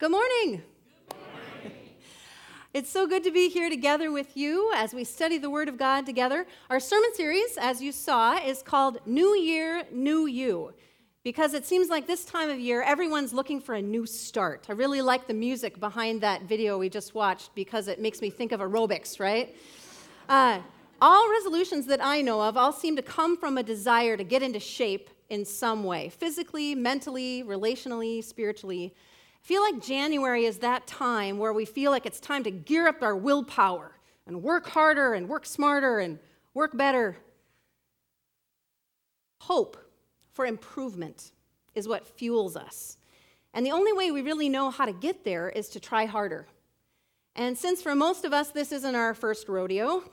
Good morning. It's so good to be here together with you as we study the Word of God together. Our sermon series, as you saw, is called New Year, New You, because it seems like this time of year everyone's looking for a new start. I really like the music behind that video we just watched because it makes me think of aerobics, right? Uh, all resolutions that I know of all seem to come from a desire to get into shape in some way physically, mentally, relationally, spiritually. Feel like January is that time where we feel like it's time to gear up our willpower and work harder and work smarter and work better. Hope for improvement is what fuels us. And the only way we really know how to get there is to try harder. And since for most of us this isn't our first rodeo,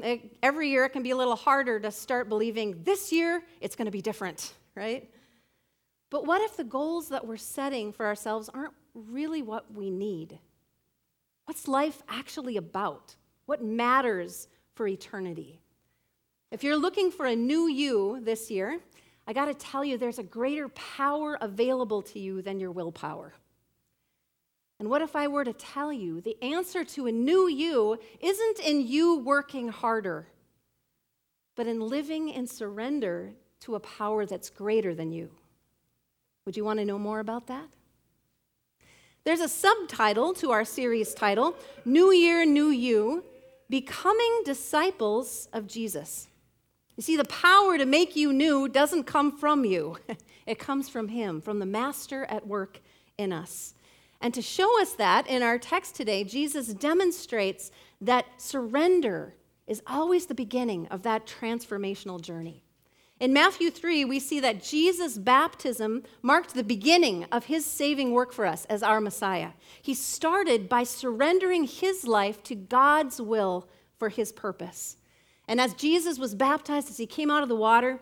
every year it can be a little harder to start believing this year it's going to be different, right? But what if the goals that we're setting for ourselves aren't really what we need? What's life actually about? What matters for eternity? If you're looking for a new you this year, I got to tell you, there's a greater power available to you than your willpower. And what if I were to tell you the answer to a new you isn't in you working harder, but in living in surrender to a power that's greater than you? Would you want to know more about that? There's a subtitle to our series title New Year, New You Becoming Disciples of Jesus. You see, the power to make you new doesn't come from you, it comes from Him, from the Master at work in us. And to show us that in our text today, Jesus demonstrates that surrender is always the beginning of that transformational journey. In Matthew 3, we see that Jesus' baptism marked the beginning of his saving work for us as our Messiah. He started by surrendering his life to God's will for his purpose. And as Jesus was baptized, as he came out of the water,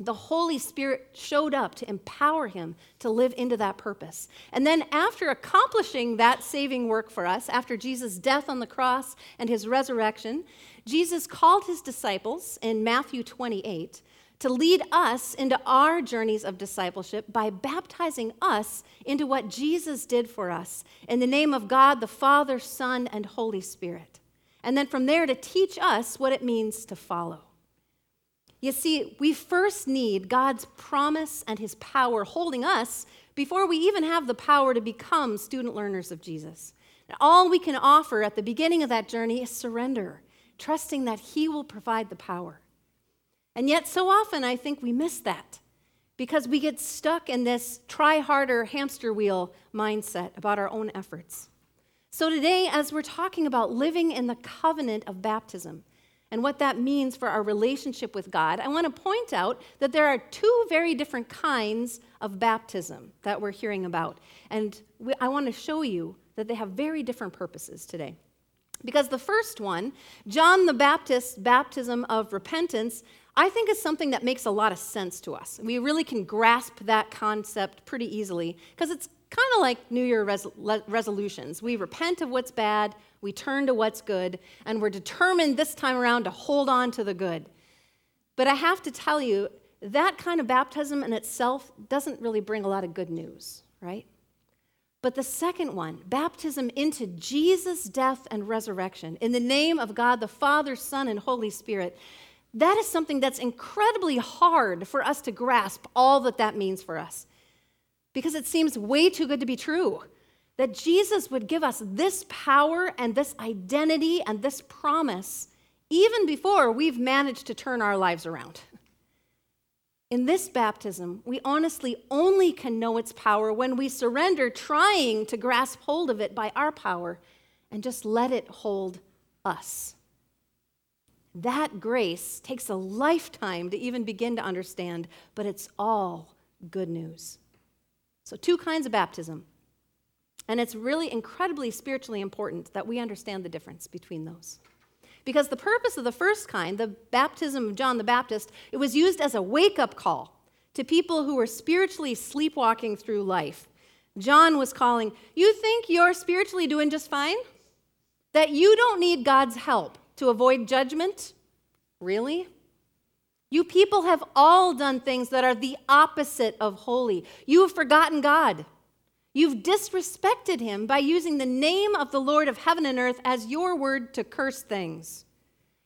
the Holy Spirit showed up to empower him to live into that purpose. And then, after accomplishing that saving work for us, after Jesus' death on the cross and his resurrection, Jesus called his disciples in Matthew 28 to lead us into our journeys of discipleship by baptizing us into what Jesus did for us in the name of God, the Father, Son, and Holy Spirit. And then from there to teach us what it means to follow. You see, we first need God's promise and his power holding us before we even have the power to become student learners of Jesus. And all we can offer at the beginning of that journey is surrender, trusting that he will provide the power. And yet, so often, I think we miss that because we get stuck in this try harder hamster wheel mindset about our own efforts. So, today, as we're talking about living in the covenant of baptism and what that means for our relationship with God, I want to point out that there are two very different kinds of baptism that we're hearing about. And we, I want to show you that they have very different purposes today. Because the first one, John the Baptist's baptism of repentance, I think is something that makes a lot of sense to us. We really can grasp that concept pretty easily because it's kind of like New Year res- resolutions. We repent of what's bad, we turn to what's good, and we're determined this time around to hold on to the good. But I have to tell you, that kind of baptism in itself doesn't really bring a lot of good news, right? But the second one, baptism into Jesus' death and resurrection, in the name of God the Father, Son, and Holy Spirit, that is something that's incredibly hard for us to grasp all that that means for us. Because it seems way too good to be true that Jesus would give us this power and this identity and this promise even before we've managed to turn our lives around. In this baptism, we honestly only can know its power when we surrender trying to grasp hold of it by our power and just let it hold us. That grace takes a lifetime to even begin to understand, but it's all good news. So, two kinds of baptism. And it's really incredibly spiritually important that we understand the difference between those. Because the purpose of the first kind, the baptism of John the Baptist, it was used as a wake up call to people who were spiritually sleepwalking through life. John was calling, You think you're spiritually doing just fine? That you don't need God's help to avoid judgment? Really? You people have all done things that are the opposite of holy. You have forgotten God. You've disrespected him by using the name of the Lord of heaven and earth as your word to curse things.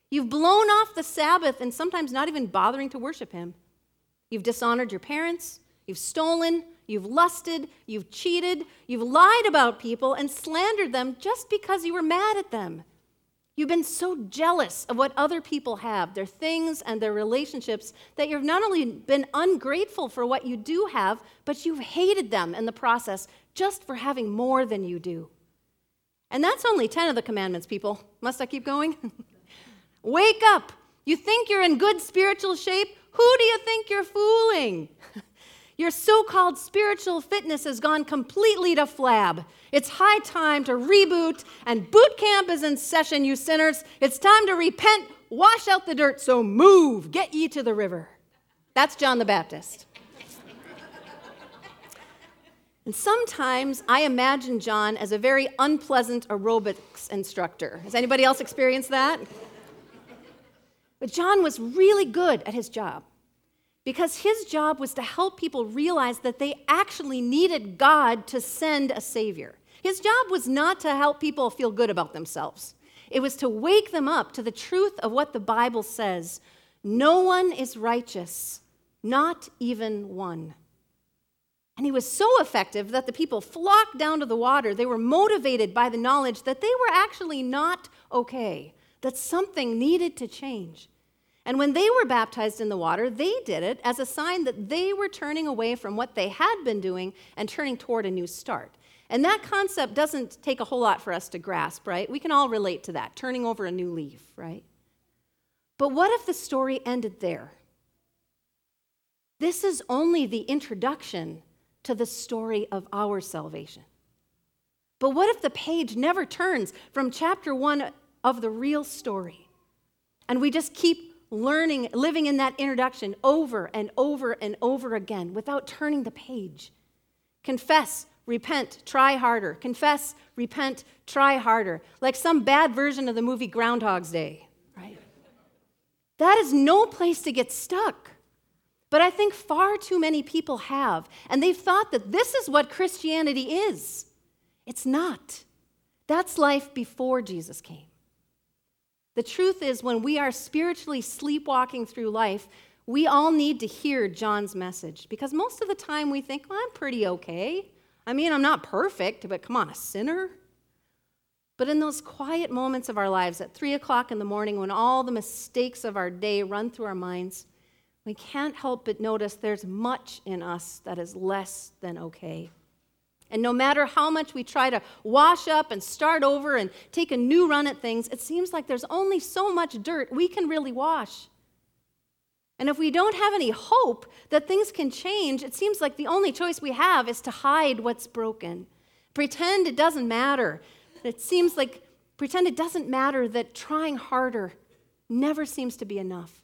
You've blown off the Sabbath and sometimes not even bothering to worship him. You've dishonored your parents. You've stolen. You've lusted. You've cheated. You've lied about people and slandered them just because you were mad at them. You've been so jealous of what other people have, their things and their relationships, that you've not only been ungrateful for what you do have, but you've hated them in the process just for having more than you do. And that's only 10 of the commandments, people. Must I keep going? Wake up. You think you're in good spiritual shape? Who do you think you're fooling? Your so called spiritual fitness has gone completely to flab. It's high time to reboot, and boot camp is in session, you sinners. It's time to repent, wash out the dirt, so move, get ye to the river. That's John the Baptist. And sometimes I imagine John as a very unpleasant aerobics instructor. Has anybody else experienced that? But John was really good at his job because his job was to help people realize that they actually needed God to send a Savior. His job was not to help people feel good about themselves, it was to wake them up to the truth of what the Bible says no one is righteous, not even one. And he was so effective that the people flocked down to the water. They were motivated by the knowledge that they were actually not okay, that something needed to change. And when they were baptized in the water, they did it as a sign that they were turning away from what they had been doing and turning toward a new start. And that concept doesn't take a whole lot for us to grasp, right? We can all relate to that, turning over a new leaf, right? But what if the story ended there? This is only the introduction to the story of our salvation. But what if the page never turns from chapter one of the real story? And we just keep learning, living in that introduction over and over and over again without turning the page. Confess, repent, try harder. Confess, repent, try harder. Like some bad version of the movie Groundhog's Day, right? That is no place to get stuck. But I think far too many people have, and they've thought that this is what Christianity is. It's not. That's life before Jesus came. The truth is, when we are spiritually sleepwalking through life, we all need to hear John's message because most of the time we think, well, I'm pretty okay. I mean, I'm not perfect, but come on, a sinner? But in those quiet moments of our lives at three o'clock in the morning when all the mistakes of our day run through our minds, we can't help but notice there's much in us that is less than okay. And no matter how much we try to wash up and start over and take a new run at things, it seems like there's only so much dirt we can really wash. And if we don't have any hope that things can change, it seems like the only choice we have is to hide what's broken. Pretend it doesn't matter. It seems like pretend it doesn't matter that trying harder never seems to be enough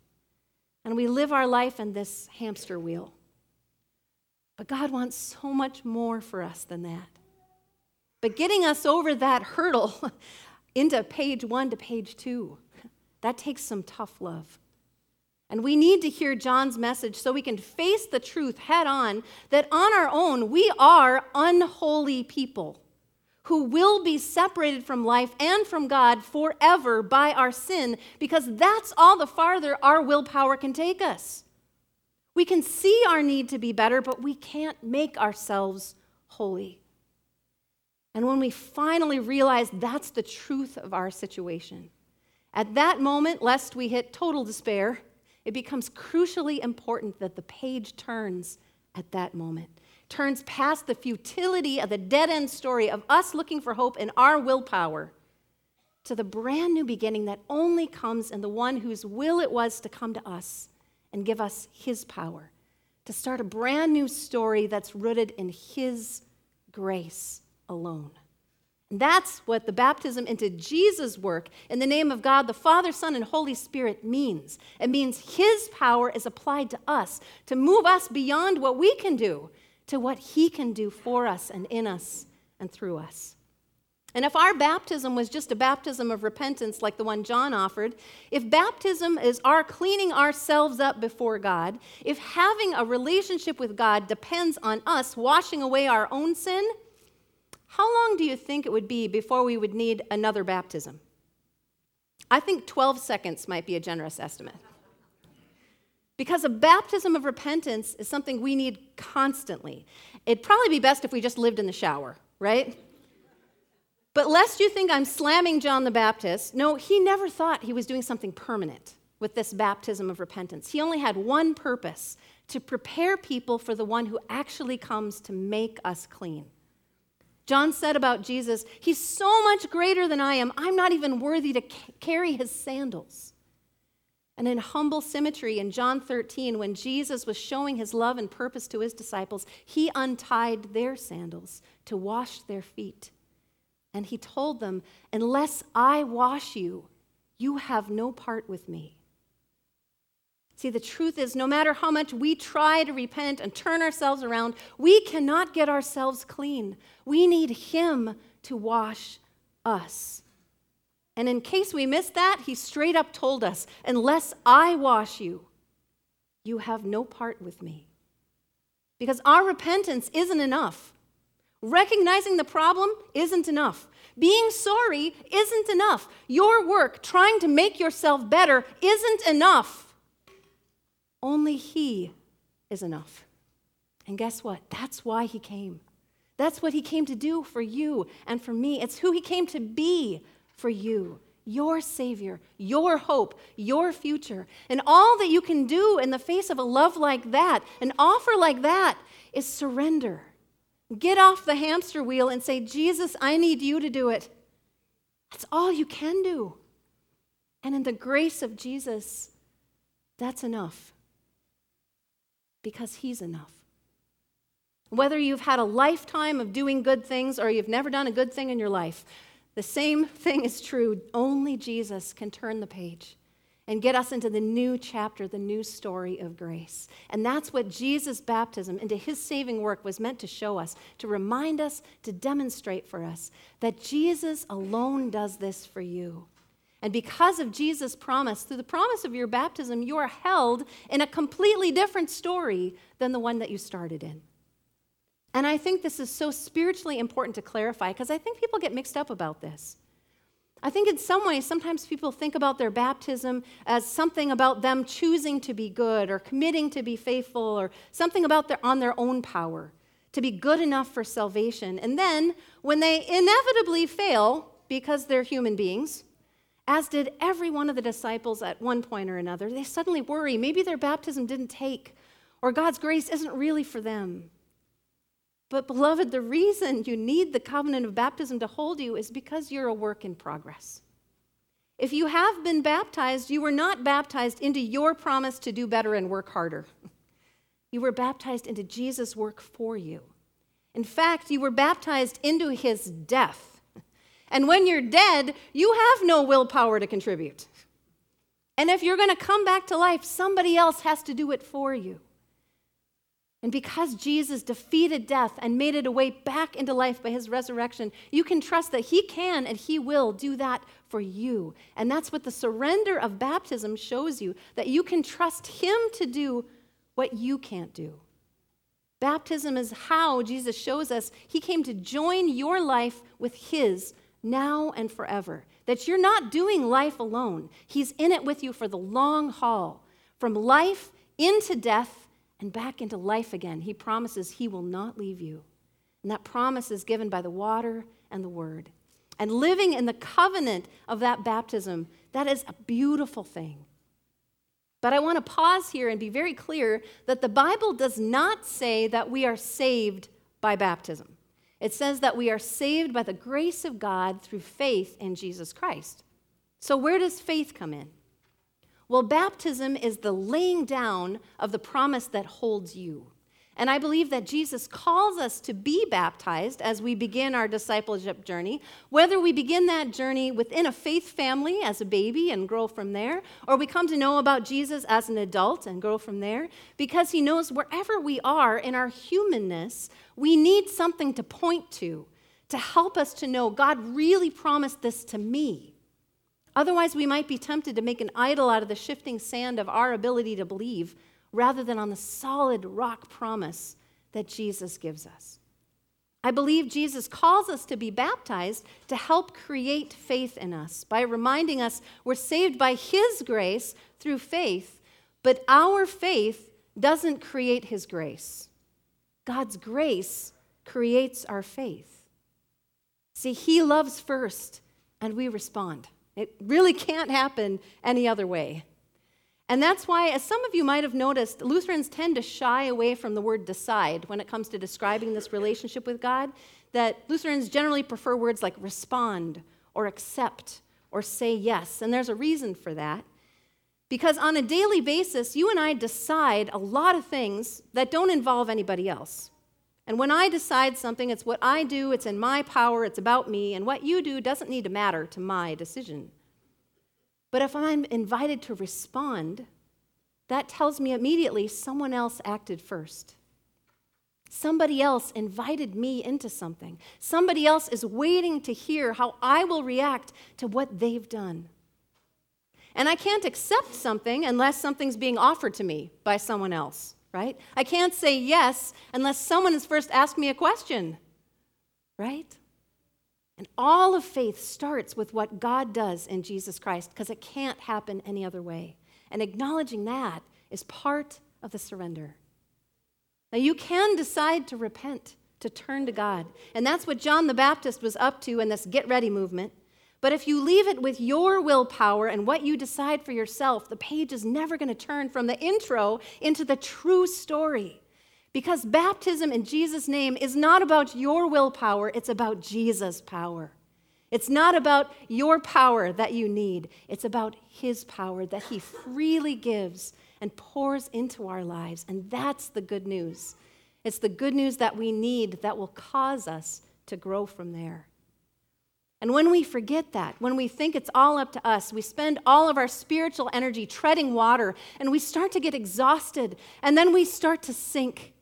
and we live our life in this hamster wheel. But God wants so much more for us than that. But getting us over that hurdle into page one to page two, that takes some tough love. And we need to hear John's message so we can face the truth head on that on our own we are unholy people who will be separated from life and from God forever by our sin, because that's all the farther our willpower can take us. We can see our need to be better, but we can't make ourselves holy. And when we finally realize that's the truth of our situation, at that moment, lest we hit total despair, it becomes crucially important that the page turns at that moment turns past the futility of the dead end story of us looking for hope in our willpower to the brand new beginning that only comes in the one whose will it was to come to us and give us his power, to start a brand new story that's rooted in his grace alone. And that's what the baptism into Jesus' work in the name of God, the Father, Son, and Holy Spirit means. It means His power is applied to us to move us beyond what we can do to what He can do for us and in us and through us. And if our baptism was just a baptism of repentance like the one John offered, if baptism is our cleaning ourselves up before God, if having a relationship with God depends on us washing away our own sin, how long do you think it would be before we would need another baptism? I think 12 seconds might be a generous estimate. Because a baptism of repentance is something we need constantly. It'd probably be best if we just lived in the shower, right? But lest you think I'm slamming John the Baptist, no, he never thought he was doing something permanent with this baptism of repentance. He only had one purpose to prepare people for the one who actually comes to make us clean. John said about Jesus, He's so much greater than I am, I'm not even worthy to carry his sandals. And in humble symmetry, in John 13, when Jesus was showing his love and purpose to his disciples, he untied their sandals to wash their feet. And he told them, Unless I wash you, you have no part with me. See, the truth is, no matter how much we try to repent and turn ourselves around, we cannot get ourselves clean. We need Him to wash us. And in case we missed that, he straight up told us, Unless I wash you, you have no part with me. Because our repentance isn't enough. Recognizing the problem isn't enough. Being sorry isn't enough. Your work, trying to make yourself better, isn't enough. Only He is enough. And guess what? That's why He came. That's what He came to do for you and for me. It's who He came to be for you, your Savior, your hope, your future. And all that you can do in the face of a love like that, an offer like that, is surrender. Get off the hamster wheel and say, Jesus, I need you to do it. That's all you can do. And in the grace of Jesus, that's enough. Because He's enough. Whether you've had a lifetime of doing good things or you've never done a good thing in your life, the same thing is true. Only Jesus can turn the page and get us into the new chapter, the new story of grace. And that's what Jesus' baptism into his saving work was meant to show us, to remind us, to demonstrate for us that Jesus alone does this for you. And because of Jesus' promise, through the promise of your baptism, you are held in a completely different story than the one that you started in. And I think this is so spiritually important to clarify because I think people get mixed up about this. I think in some ways, sometimes people think about their baptism as something about them choosing to be good or committing to be faithful or something about their, on their own power to be good enough for salvation. And then when they inevitably fail because they're human beings, as did every one of the disciples at one point or another, they suddenly worry maybe their baptism didn't take or God's grace isn't really for them. But, beloved, the reason you need the covenant of baptism to hold you is because you're a work in progress. If you have been baptized, you were not baptized into your promise to do better and work harder. You were baptized into Jesus' work for you. In fact, you were baptized into his death. And when you're dead, you have no willpower to contribute. And if you're going to come back to life, somebody else has to do it for you. And because Jesus defeated death and made it a way back into life by his resurrection, you can trust that he can and he will do that for you. And that's what the surrender of baptism shows you that you can trust him to do what you can't do. Baptism is how Jesus shows us he came to join your life with his now and forever. That you're not doing life alone, he's in it with you for the long haul, from life into death and back into life again. He promises He will not leave you. And that promise is given by the water and the word. And living in the covenant of that baptism, that is a beautiful thing. But I want to pause here and be very clear that the Bible does not say that we are saved by baptism. It says that we are saved by the grace of God through faith in Jesus Christ. So, where does faith come in? Well, baptism is the laying down of the promise that holds you. And I believe that Jesus calls us to be baptized as we begin our discipleship journey, whether we begin that journey within a faith family as a baby and grow from there, or we come to know about Jesus as an adult and grow from there, because he knows wherever we are in our humanness, we need something to point to, to help us to know God really promised this to me. Otherwise, we might be tempted to make an idol out of the shifting sand of our ability to believe rather than on the solid rock promise that Jesus gives us. I believe Jesus calls us to be baptized to help create faith in us by reminding us we're saved by His grace through faith, but our faith doesn't create His grace. God's grace creates our faith. See, He loves first, and we respond. It really can't happen any other way. And that's why, as some of you might have noticed, Lutherans tend to shy away from the word decide when it comes to describing this relationship with God. That Lutherans generally prefer words like respond or accept or say yes. And there's a reason for that. Because on a daily basis, you and I decide a lot of things that don't involve anybody else. And when I decide something, it's what I do, it's in my power, it's about me, and what you do doesn't need to matter to my decision. But if I'm invited to respond, that tells me immediately someone else acted first. Somebody else invited me into something. Somebody else is waiting to hear how I will react to what they've done. And I can't accept something unless something's being offered to me by someone else, right? I can't say yes unless someone has first asked me a question, right? And all of faith starts with what God does in Jesus Christ because it can't happen any other way. And acknowledging that is part of the surrender. Now, you can decide to repent, to turn to God. And that's what John the Baptist was up to in this get ready movement. But if you leave it with your willpower and what you decide for yourself, the page is never going to turn from the intro into the true story. Because baptism in Jesus' name is not about your willpower, it's about Jesus' power. It's not about your power that you need, it's about His power that He freely gives and pours into our lives. And that's the good news. It's the good news that we need that will cause us to grow from there. And when we forget that, when we think it's all up to us, we spend all of our spiritual energy treading water and we start to get exhausted and then we start to sink.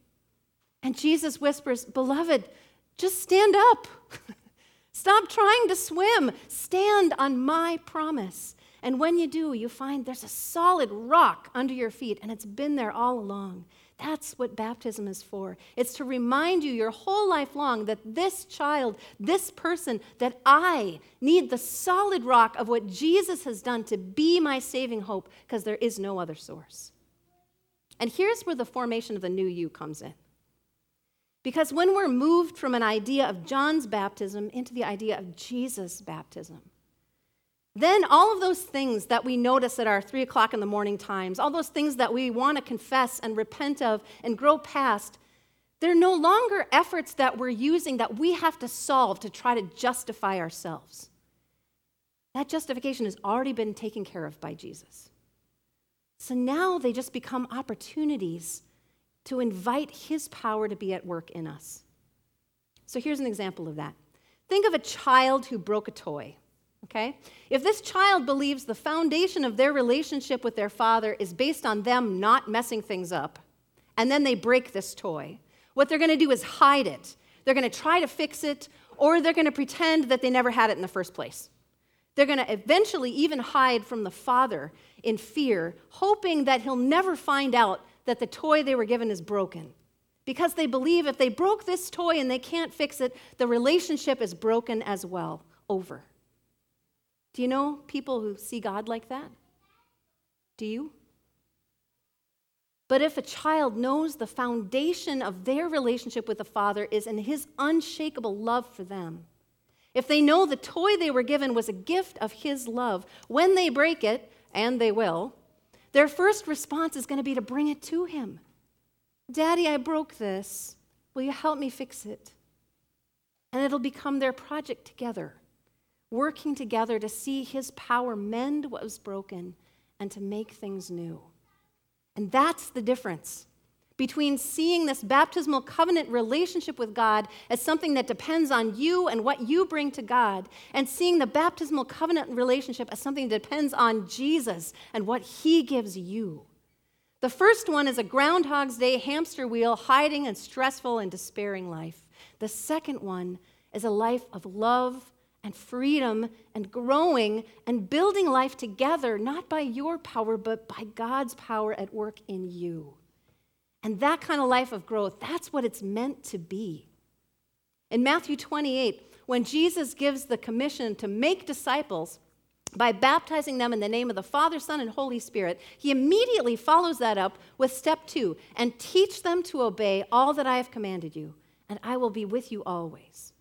And Jesus whispers, Beloved, just stand up. Stop trying to swim. Stand on my promise. And when you do, you find there's a solid rock under your feet, and it's been there all along. That's what baptism is for. It's to remind you your whole life long that this child, this person, that I need the solid rock of what Jesus has done to be my saving hope, because there is no other source. And here's where the formation of the new you comes in. Because when we're moved from an idea of John's baptism into the idea of Jesus' baptism, then all of those things that we notice at our three o'clock in the morning times, all those things that we want to confess and repent of and grow past, they're no longer efforts that we're using that we have to solve to try to justify ourselves. That justification has already been taken care of by Jesus. So now they just become opportunities to invite His power to be at work in us. So here's an example of that. Think of a child who broke a toy. Okay? If this child believes the foundation of their relationship with their father is based on them not messing things up, and then they break this toy, what they're to do is hide it. They're to try to fix it, or they're to pretend that they never had it in the first place. They're to eventually even hide from the father in fear, hoping that he'll never find out that the toy they were given is broken. Because they believe if they broke this toy and they can't fix it, the relationship is broken as well. Over. Do you know people who see God like that? Do you? But if a child knows the foundation of their relationship with the Father is in His unshakable love for them, if they know the toy they were given was a gift of His love, when they break it, and they will, their first response is going to be to bring it to him. Daddy, I broke this. Will you help me fix it? And it'll become their project together, working together to see his power mend what was broken and to make things new. And that's the difference between seeing this baptismal covenant relationship with God as something that depends on you and what you bring to God, and seeing the baptismal covenant relationship as something that depends on Jesus and what he gives you. The first one is a Groundhog's Day hamster wheel, hiding and stressful and despairing life. The second one is a life of love and freedom and growing and building life together, not by your power, but by God's power at work in you. And that kind of life of growth, that's what it's meant to be. In Matthew 28, when Jesus gives the commission to make disciples, by baptizing them in the name of the Father, Son, and Holy Spirit, he immediately follows that up with step two and teach them to obey all that I have commanded you, and I will be with you always.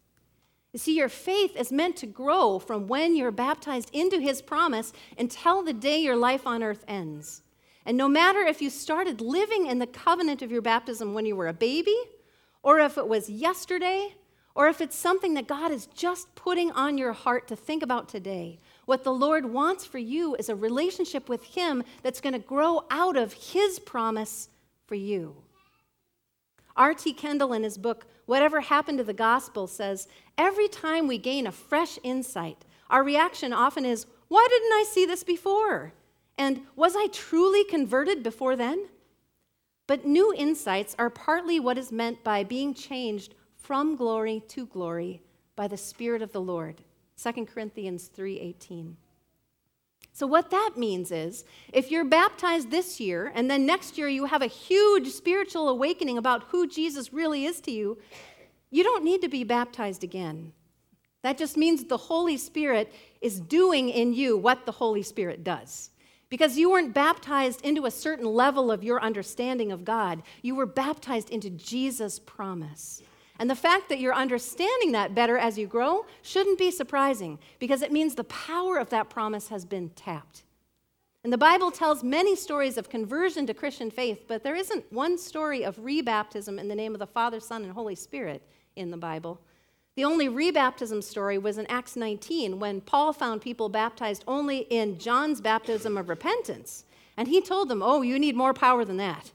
You see, your faith is meant to grow from when you're baptized into his promise until the day your life on earth ends. And no matter if you started living in the covenant of your baptism when you were a baby, or if it was yesterday, or if it's something that God is just putting on your heart to think about today, what the Lord wants for you is a relationship with Him that's going to grow out of His promise for you. R.T. Kendall, in his book, Whatever Happened to the Gospel, says every time we gain a fresh insight, our reaction often is, Why didn't I see this before? And was I truly converted before then? But new insights are partly what is meant by being changed from glory to glory by the Spirit of the Lord. 2 Corinthians 3:18. So what that means is if you're baptized this year and then next year you have a huge spiritual awakening about who Jesus really is to you, you don't need to be baptized again. That just means the Holy Spirit is doing in you what the Holy Spirit does. Because you weren't baptized into a certain level of your understanding of God, you were baptized into Jesus' promise. And the fact that you're understanding that better as you grow shouldn't be surprising because it means the power of that promise has been tapped. And the Bible tells many stories of conversion to Christian faith, but there isn't one story of rebaptism in the name of the Father, Son, and Holy Spirit in the Bible. The only rebaptism story was in Acts 19 when Paul found people baptized only in John's baptism of repentance. And he told them, Oh, you need more power than that.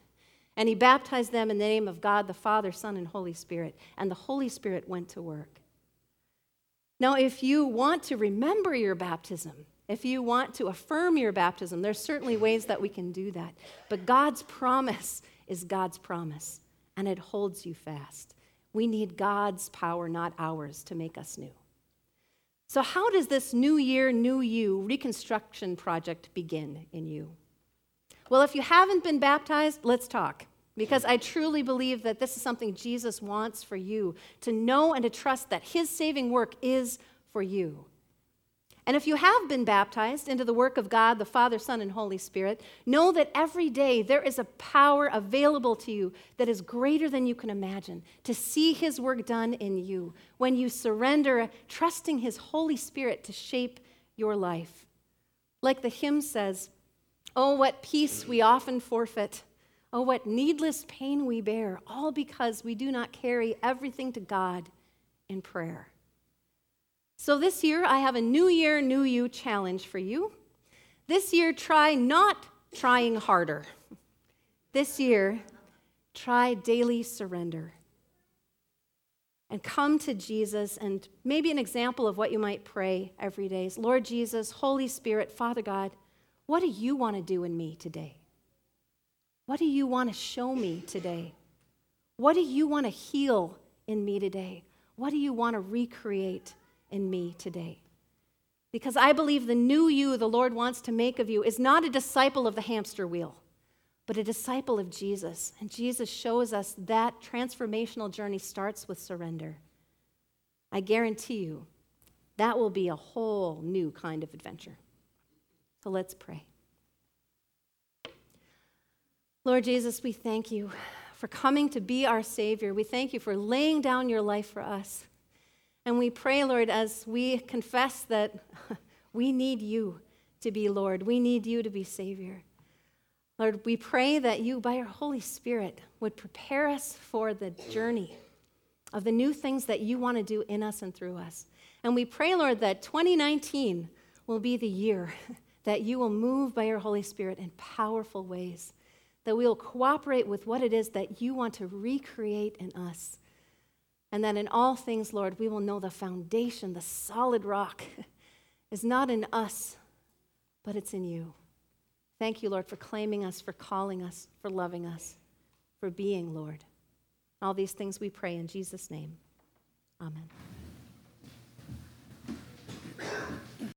And he baptized them in the name of God the Father, Son, and Holy Spirit. And the Holy Spirit went to work. Now, if you want to remember your baptism, if you want to affirm your baptism, there's certainly ways that we can do that. But God's promise is God's promise, and it holds you fast. We need God's power, not ours, to make us new. So, how does this New Year, New You reconstruction project begin in you? Well, if you haven't been baptized, let's talk. Because I truly believe that this is something Jesus wants for you to know and to trust that his saving work is for you. And if you have been baptized into the work of God, the Father, Son, and Holy Spirit, know that every day there is a power available to you that is greater than you can imagine to see His work done in you when you surrender, trusting His Holy Spirit to shape your life. Like the hymn says, Oh, what peace we often forfeit. Oh, what needless pain we bear, all because we do not carry everything to God in prayer. So, this year, I have a New Year, New You challenge for you. This year, try not trying harder. This year, try daily surrender. And come to Jesus, and maybe an example of what you might pray every day is Lord Jesus, Holy Spirit, Father God, what do you want to do in me today? What do you want to show me today? What do you want to heal in me today? What do you want to recreate in me today? Because I believe the new you the Lord wants to make of you is not a disciple of the hamster wheel, but a disciple of Jesus. And Jesus shows us that transformational journey starts with surrender. I guarantee you that will be a whole new kind of adventure. So let's pray. Lord Jesus, we thank you for coming to be our Savior. We thank you for laying down your life for us. And we pray, Lord, as we confess that we need you to be Lord, we need you to be Savior. Lord, we pray that you, by your Holy Spirit, would prepare us for the journey of the new things that you want to do in us and through us. And we pray, Lord, that 2019 will be the year that you will move by your Holy Spirit in powerful ways, that we will cooperate with what it is that you want to recreate in us. And that in all things, Lord, we will know the foundation, the solid rock, is not in us, but it's in you. Thank you, Lord, for claiming us, for calling us, for loving us, for being Lord. All these things we pray in Jesus' name. Amen.